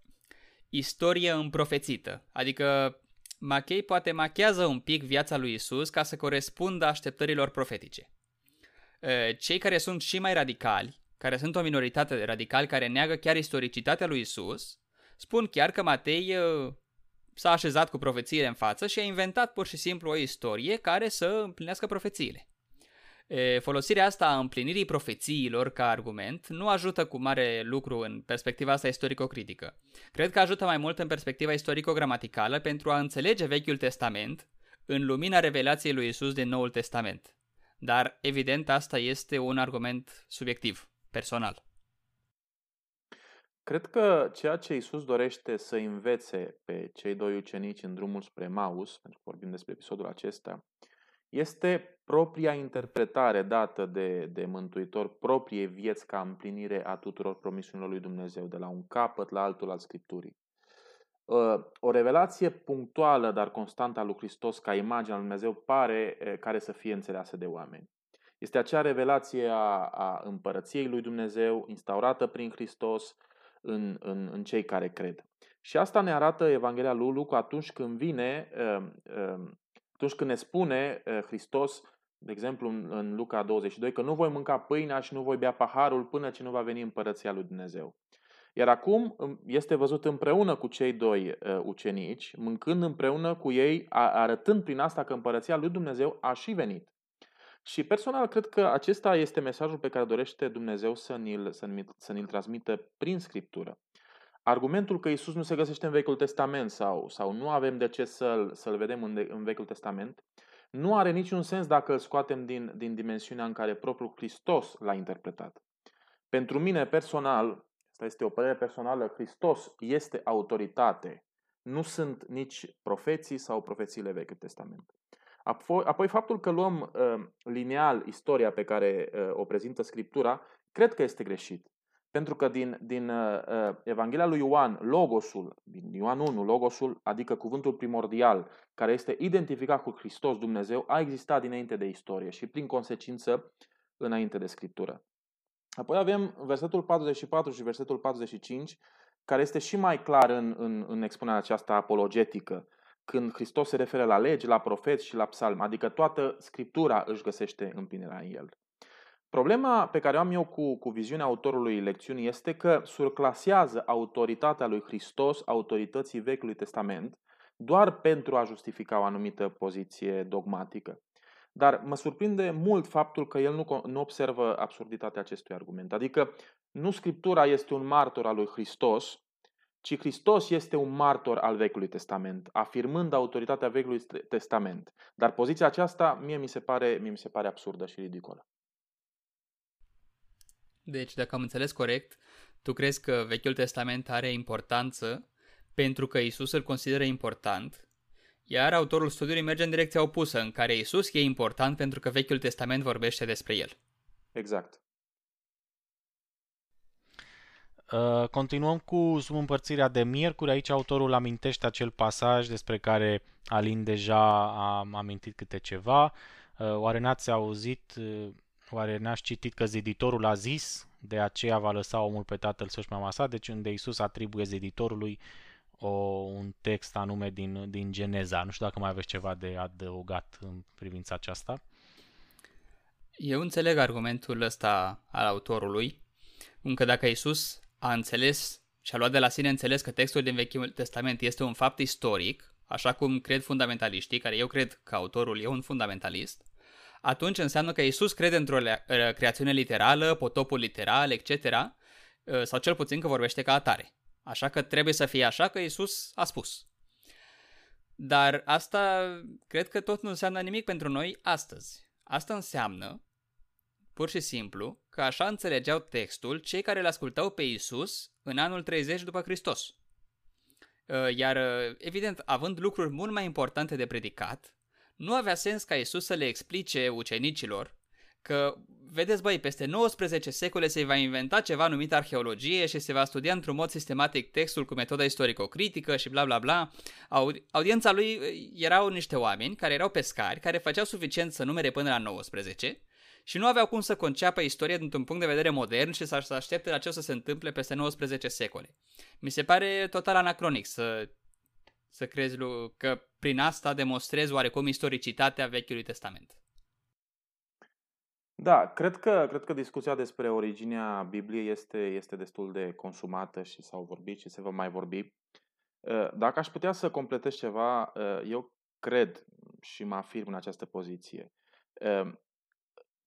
istorie împrofețită. Adică Matei poate machează un pic viața lui Isus ca să corespundă așteptărilor profetice. Cei care sunt și mai radicali, care sunt o minoritate de radicali care neagă chiar istoricitatea lui Isus, spun chiar că Matei s-a așezat cu profețiile în față și a inventat pur și simplu o istorie care să împlinească profețiile folosirea asta a împlinirii profețiilor ca argument nu ajută cu mare lucru în perspectiva asta istorico-critică. Cred că ajută mai mult în perspectiva istorico-gramaticală pentru a înțelege Vechiul Testament în lumina revelației lui Isus din Noul Testament. Dar, evident, asta este un argument subiectiv, personal. Cred că ceea ce Isus dorește să învețe pe cei doi ucenici în drumul spre Maus, pentru că vorbim despre episodul acesta, este propria interpretare dată de, de Mântuitor, proprie vieți ca împlinire a tuturor promisiunilor lui Dumnezeu, de la un capăt la altul al Scripturii. Ă, o revelație punctuală, dar constantă a lui Hristos ca imagine al lui Dumnezeu pare care să fie înțeleasă de oameni. Este acea revelație a, a împărăției lui Dumnezeu instaurată prin Hristos în, în, în cei care cred. Și asta ne arată Evanghelia lui Luca atunci când vine, atunci când ne spune Hristos, de exemplu în Luca 22, că nu voi mânca pâinea și nu voi bea paharul până ce nu va veni împărăția lui Dumnezeu. Iar acum este văzut împreună cu cei doi uh, ucenici, mâncând împreună cu ei, arătând prin asta că împărăția lui Dumnezeu a și venit. Și personal cred că acesta este mesajul pe care dorește Dumnezeu să ni-l, să ni să ni transmită prin Scriptură. Argumentul că Isus nu se găsește în Vechiul Testament sau, sau nu avem de ce să-l, să-l vedem în, de, în Vechiul Testament, nu are niciun sens dacă îl scoatem din, din dimensiunea în care propriul Hristos l-a interpretat. Pentru mine personal, Asta este o părere personală. Hristos este autoritate. Nu sunt nici profeții sau profețiile Vechiul Testament. Apoi, apoi faptul că luăm uh, lineal istoria pe care uh, o prezintă Scriptura, cred că este greșit. Pentru că din, din uh, uh Evanghelia lui Ioan, logosul, din Ioan 1, logosul, adică cuvântul primordial, care este identificat cu Hristos Dumnezeu, a existat dinainte de istorie și prin consecință înainte de Scriptură. Apoi avem versetul 44 și versetul 45, care este și mai clar în, în, în expunerea aceasta apologetică, când Hristos se referă la legi, la profeți și la psalm, adică toată Scriptura își găsește împlinirea în el. Problema pe care o am eu cu, cu viziunea autorului lecțiunii este că surclasează autoritatea lui Hristos autorității Vechiului Testament doar pentru a justifica o anumită poziție dogmatică. Dar mă surprinde mult faptul că el nu, nu observă absurditatea acestui argument. Adică nu Scriptura este un martor al lui Hristos, ci Hristos este un martor al Vechiului Testament, afirmând autoritatea Vechiului Testament. Dar poziția aceasta mie mi se pare, mie mi se pare absurdă și ridicolă. Deci, dacă am înțeles corect, tu crezi că Vechiul Testament are importanță pentru că Isus îl consideră important iar autorul studiului merge în direcția opusă, în care Isus e important pentru că Vechiul Testament vorbește despre el. Exact. Uh, continuăm cu subîmpărțirea de miercuri. Aici autorul amintește acel pasaj despre care Alin deja a amintit câte ceva. Uh, oare n-ați auzit, uh, oare n-ați citit că ziditorul a zis, de aceea va lăsa omul pe tatăl său și mama sa, deci unde Isus atribuie ziditorului o, un text anume din, din Geneza. Nu știu dacă mai aveți ceva de adăugat în privința aceasta. Eu înțeleg argumentul ăsta al autorului, încă dacă Isus a înțeles și a luat de la sine înțeles că textul din Vechiul Testament este un fapt istoric, așa cum cred fundamentaliștii, care eu cred că autorul e un fundamentalist, atunci înseamnă că Isus crede într-o creațiune literală, potopul literal, etc., sau cel puțin că vorbește ca atare. Așa că trebuie să fie așa că Isus a spus. Dar asta cred că tot nu înseamnă nimic pentru noi astăzi. Asta înseamnă, pur și simplu, că așa înțelegeau textul cei care îl ascultau pe Isus în anul 30 după Hristos. Uh, iar, uh, evident, având lucruri mult mai importante de predicat, nu avea sens ca Isus să le explice ucenicilor că, vedeți băi, peste 19 secole se va inventa ceva numit arheologie și se va studia într-un mod sistematic textul cu metoda istorico-critică și bla bla bla. Audiența lui eh, erau niște oameni care erau pescari, care făceau suficient să numere până la 19 și nu aveau cum să conceapă istoria dintr-un punct de vedere modern și să aștepte la ce o să se întâmple peste 19 secole. Mi se pare total anacronic să, să crezi că prin asta demonstrezi oarecum istoricitatea Vechiului Testament. Da, cred că, cred că discuția despre originea Bibliei este, este destul de consumată și s-au vorbit și se va mai vorbi. Uh, dacă aș putea să completez ceva, uh, eu cred și mă afirm în această poziție uh,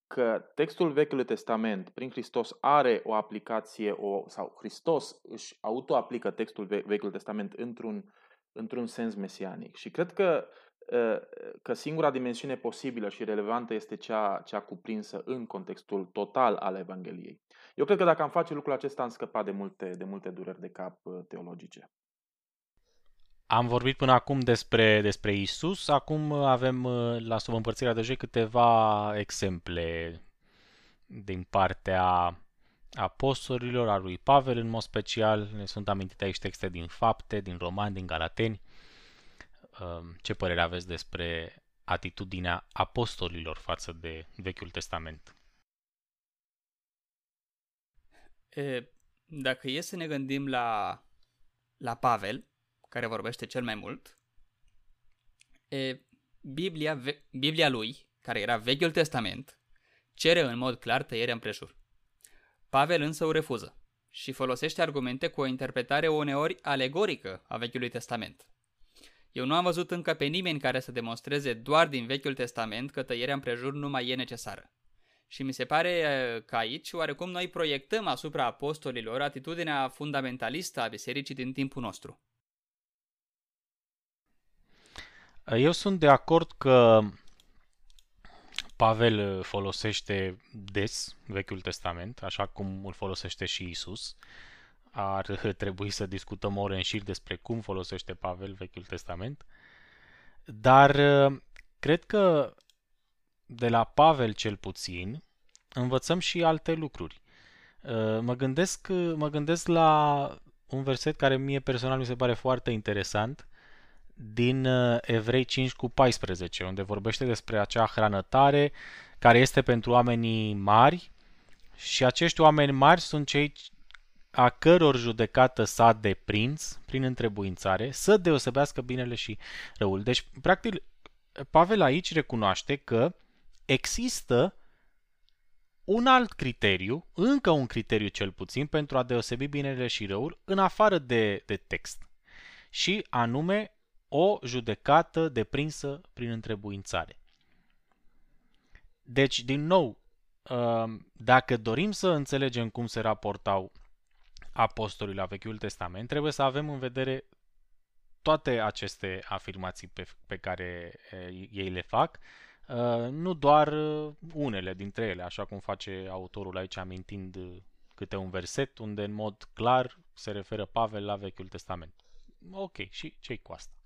că textul Vechiului Testament prin Hristos are o aplicație o, sau Hristos își autoaplică textul Vechiului Testament într-un, într-un sens mesianic. Și cred că Ă, că singura dimensiune posibilă și relevantă este cea, cea cuprinsă în contextul total al Evangheliei. Eu cred că dacă am face lucrul acesta, am scăpat de multe, de multe dureri de cap ă, teologice. Am vorbit până acum despre, despre Isus, acum avem la subîmpărțirea de joi câteva exemple din partea apostolilor, a lui Pavel în mod special. Ne sunt amintite aici texte din Fapte, din Romani, din Galateni. Ce părere aveți despre atitudinea apostolilor față de Vechiul Testament? E, dacă e să ne gândim la, la Pavel, care vorbește cel mai mult, e, Biblia, Biblia lui, care era Vechiul Testament, cere în mod clar tăierea împrejur. Pavel însă o refuză și folosește argumente cu o interpretare uneori alegorică a Vechiului Testament. Eu nu am văzut încă pe nimeni care să demonstreze doar din Vechiul Testament că tăierea împrejur nu mai e necesară. Și mi se pare că aici, oarecum, noi proiectăm asupra apostolilor atitudinea fundamentalistă a bisericii din timpul nostru. Eu sunt de acord că Pavel folosește des Vechiul Testament, așa cum îl folosește și Isus. Ar [LAUGHS] trebui să discutăm ore în șir despre cum folosește Pavel Vechiul Testament. Dar cred că de la Pavel cel puțin învățăm și alte lucruri. Mă gândesc, mă gândesc la un verset care mie personal mi se pare foarte interesant din uh, Evrei 5 cu 14, unde vorbește despre acea hranătare care este pentru oamenii mari și acești oameni mari sunt cei a căror judecată s-a deprins prin întrebuințare să deosebească binele și răul. Deci, practic, Pavel aici recunoaște că există un alt criteriu, încă un criteriu cel puțin, pentru a deosebi binele și răul, în afară de, de text. Și anume o judecată deprinsă prin întrebuințare. Deci, din nou, um, dacă dorim să înțelegem cum se raportau apostolii la Vechiul Testament, trebuie să avem în vedere toate aceste afirmații pe, pe care ei le fac, uh, nu doar uh, unele dintre ele, așa cum face autorul aici amintind câte un verset unde în mod clar se referă Pavel la Vechiul Testament. Ok, și ce cu asta?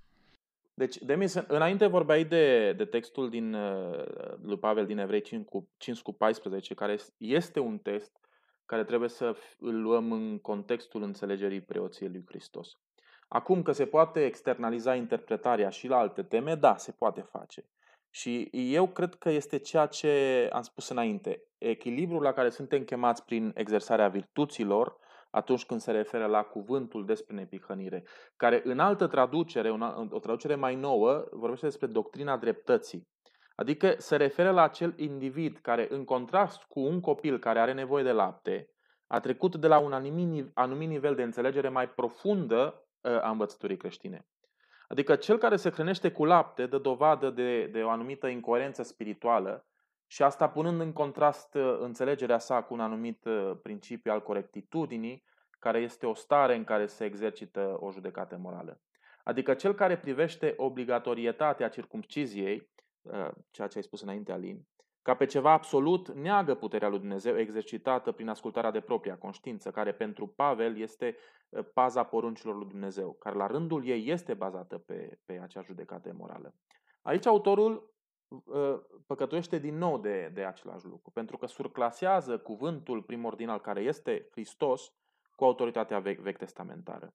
Deci, Demis, înainte vorbeai de, de textul din uh, lui Pavel din Evrei 5 cu, 5 cu 14, care este un test care trebuie să îl luăm în contextul înțelegerii preoției lui Hristos. Acum că se poate externaliza interpretarea și la alte teme, da, se poate face. Și eu cred că este ceea ce am spus înainte. Echilibrul la care suntem chemați prin exersarea virtuților atunci când se referă la cuvântul despre nepihănire, care în altă traducere, una, o traducere mai nouă, vorbește despre doctrina dreptății. Adică se referă la acel individ care, în contrast cu un copil care are nevoie de lapte, a trecut de la un anumit nivel de înțelegere mai profundă ă, a învățăturii creștine. Adică cel care se hrănește cu lapte dă dovadă de, de o anumită incoerență spirituală și asta punând în contrast uh, înțelegerea sa cu un anumit uh, principiu al corectitudinii, care este o stare în care se exercită o judecată morală. Adică cel care privește obligatorietatea circumciziei, uh, ceea ce ai spus înainte, Alin, ca pe ceva absolut, neagă puterea lui Dumnezeu exercitată prin ascultarea de propria conștiință, care pentru Pavel este paza poruncilor lui Dumnezeu, care la rândul ei este bazată pe, pe acea judecată morală. Aici autorul Ă, păcătuiește din nou de, de același lucru, pentru că surclasează cuvântul primordial care este Hristos cu autoritatea vechi, vechi testamentară.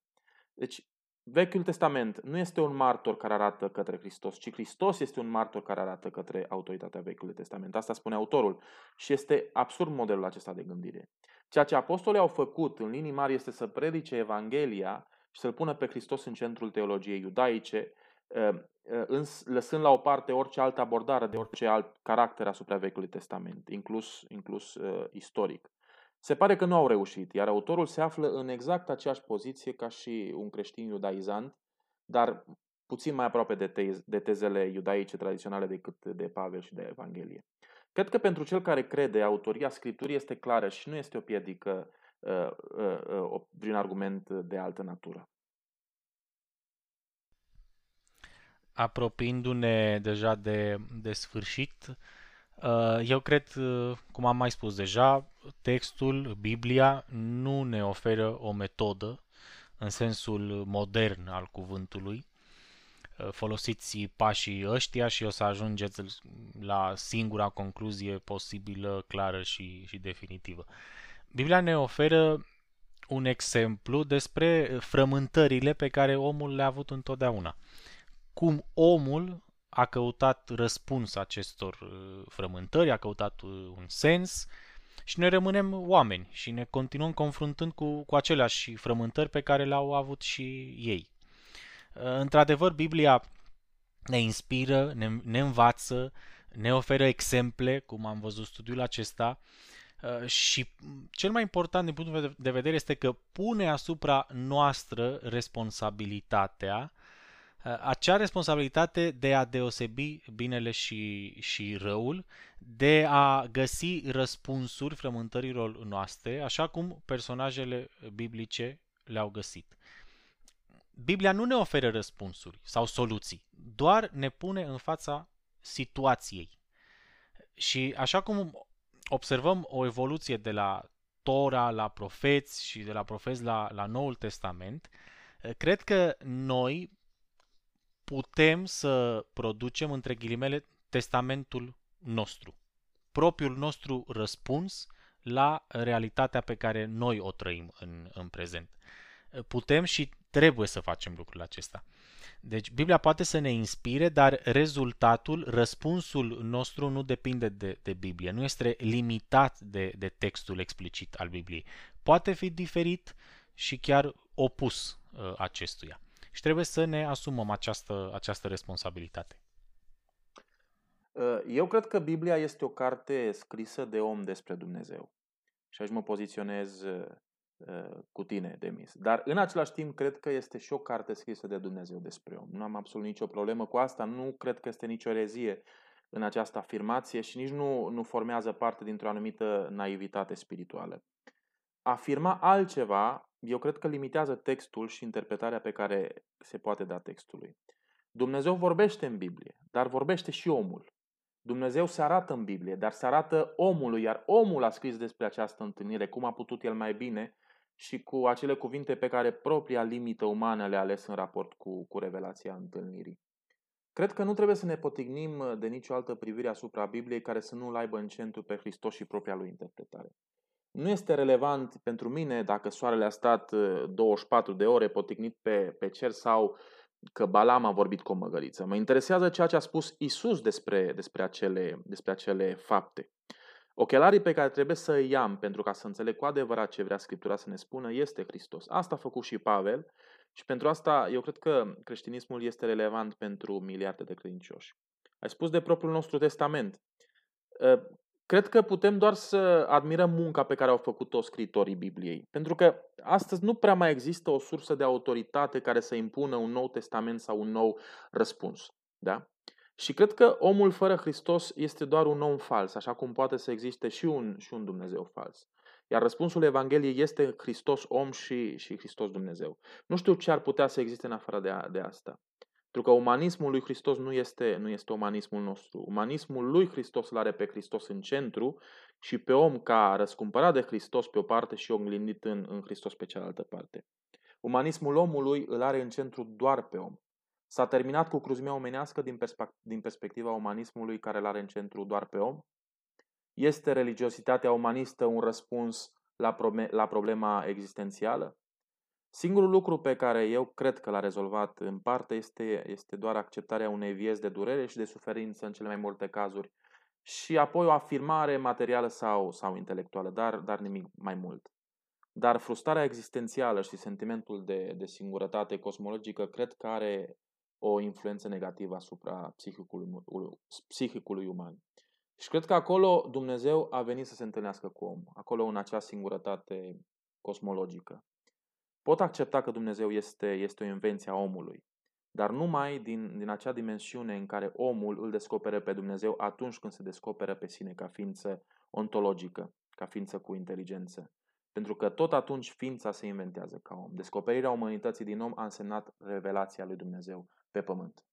Deci, Vechiul Testament nu este un martor care arată către Hristos, ci Hristos este un martor care arată către autoritatea Vechiului Testament. Asta spune autorul și este absurd modelul acesta de gândire. Ceea ce apostolii au făcut în linii mari este să predice Evanghelia și să-L pună pe Hristos în centrul teologiei iudaice, Ehm, ehm, lăsând la o parte orice altă abordare de orice alt caracter asupra Vechiului Testament, inclus, inclus uh, istoric. Se pare că nu au reușit, iar autorul se află în exact aceeași poziție ca și un creștin iudaizant, dar puțin mai aproape de, te- de tezele iudaice tradiționale decât de Pavel și de Evanghelie. Cred că pentru cel care crede, autoria Scripturii este clară și nu este o piedică uh, uh, uh, prin argument de altă natură. Apropiindu-ne deja de, de sfârșit, uh, eu cred, uh, cum am mai spus deja, textul, Biblia, nu ne oferă o metodă în sensul modern al cuvântului uh, folosiți pașii ăștia și o să ajungeți la singura concluzie posibilă, clară și, și definitivă. Biblia ne oferă un exemplu despre frământările pe care omul le-a avut întotdeauna. Cum omul a căutat răspuns acestor uh, frământări, a căutat un sens și noi rămânem oameni și ne continuăm confruntând cu, cu aceleași frământări pe care le-au avut și ei. Uh, într-adevăr, Biblia ne inspiră, ne, ne învață, ne oferă exemple, cum am văzut studiul acesta, uh, și cel mai important din punctul de vedere este că pune asupra noastră responsabilitatea Uh, acea responsabilitate de a deosebi binele și, și răul, de a găsi răspunsuri frământărilor noastre, așa cum personajele biblice le-au găsit. Biblia nu ne oferă răspunsuri sau soluții, doar ne pune în fața situației. Și așa cum observăm o evoluție de la Tora la profeți și de la profeți la, la Noul Testament, cred că noi putem să producem, între ghilimele, testamentul nostru, propriul nostru răspuns la realitatea pe care noi o trăim în, în prezent. Putem și trebuie să facem lucrul acesta. Deci Biblia poate să ne inspire, dar rezultatul, răspunsul nostru nu depinde de, de Biblie, nu este limitat de, de textul explicit al Bibliei. Poate fi diferit și chiar opus uh, acestuia și trebuie să ne asumăm această, această responsabilitate. Uh, eu cred că Biblia este o carte scrisă de om despre Dumnezeu. Și aici mă poziționez uh, uh, cu tine, Demis. Dar în același timp cred că este și o carte scrisă de Dumnezeu despre om. Nu am absolut nicio problemă cu asta, nu cred că este nicio erezie în această afirmație și nici nu, nu formează parte dintr-o anumită naivitate spirituală. Afirma altceva eu cred că limitează textul și interpretarea pe care se poate da textului. Dumnezeu vorbește în Biblie, dar vorbește și omul. Dumnezeu se arată în Biblie, dar se arată omului, iar omul a scris despre această întâlnire, cum a putut el mai bine și cu acele cuvinte pe care propria limită umană le-a ales în raport cu, cu revelația întâlnirii. Cred că nu trebuie să ne potignim de nicio altă privire asupra Bibliei care să nu-L aibă în centru pe Hristos și propria lui interpretare. Nu este relevant pentru mine dacă soarele a stat 24 uh, de ore potignit pe, pe cer sau că Balam a vorbit cu o măgăriță. Mă interesează ceea ce a spus Isus despre, despre, acele, despre acele fapte. Ochelarii pe care trebuie să îi am pentru ca să înțeleg cu adevărat ce vrea Scriptura să ne spună este Hristos. Asta a făcut și Pavel și pentru asta eu cred că creștinismul este relevant pentru miliarde de credincioși. Ai spus de propriul nostru testament. Uh, Cred că putem doar să admirăm munca pe care au făcut-o scritorii Bibliei. Pentru că astăzi nu prea mai există o sursă de autoritate care să impună un nou testament sau un nou răspuns. Da? Și cred că omul fără Hristos este doar un om fals, așa cum poate să existe și un, și un Dumnezeu fals. Iar răspunsul Evangheliei este Hristos om și, și Hristos Dumnezeu. Nu știu ce ar putea să existe în afară de, a, de asta. Pentru că umanismul lui Hristos nu este, nu este umanismul nostru. Umanismul lui Hristos îl are pe Hristos în centru și pe om ca răscumpărat de Hristos pe o parte și oglindit în, în Hristos pe cealaltă parte. Umanismul omului îl are în centru doar pe om. S-a terminat cu cruzimea omenească din, din perspectiva umanismului care îl are în centru doar pe om? Este religiositatea umanistă un răspuns la, la problema existențială? Singurul lucru pe care eu cred că l-a rezolvat în parte este, este doar acceptarea unei vieți de durere și de suferință în cele mai multe cazuri și apoi o afirmare materială sau, sau intelectuală, dar, dar nimic mai mult. Dar frustrarea existențială și sentimentul de, de singurătate cosmologică cred că are o influență negativă asupra psihicului, psihicului uman. Și cred că acolo Dumnezeu a venit să se întâlnească cu om, acolo în acea singurătate cosmologică. Pot accepta că Dumnezeu este, este o invenție a omului, dar numai din, din acea dimensiune în care omul îl descoperă pe Dumnezeu atunci când se descoperă pe sine ca ființă ontologică, ca ființă cu inteligență. Pentru că tot atunci ființa se inventează ca om. Descoperirea umanității din om a însemnat revelația lui Dumnezeu pe pământ.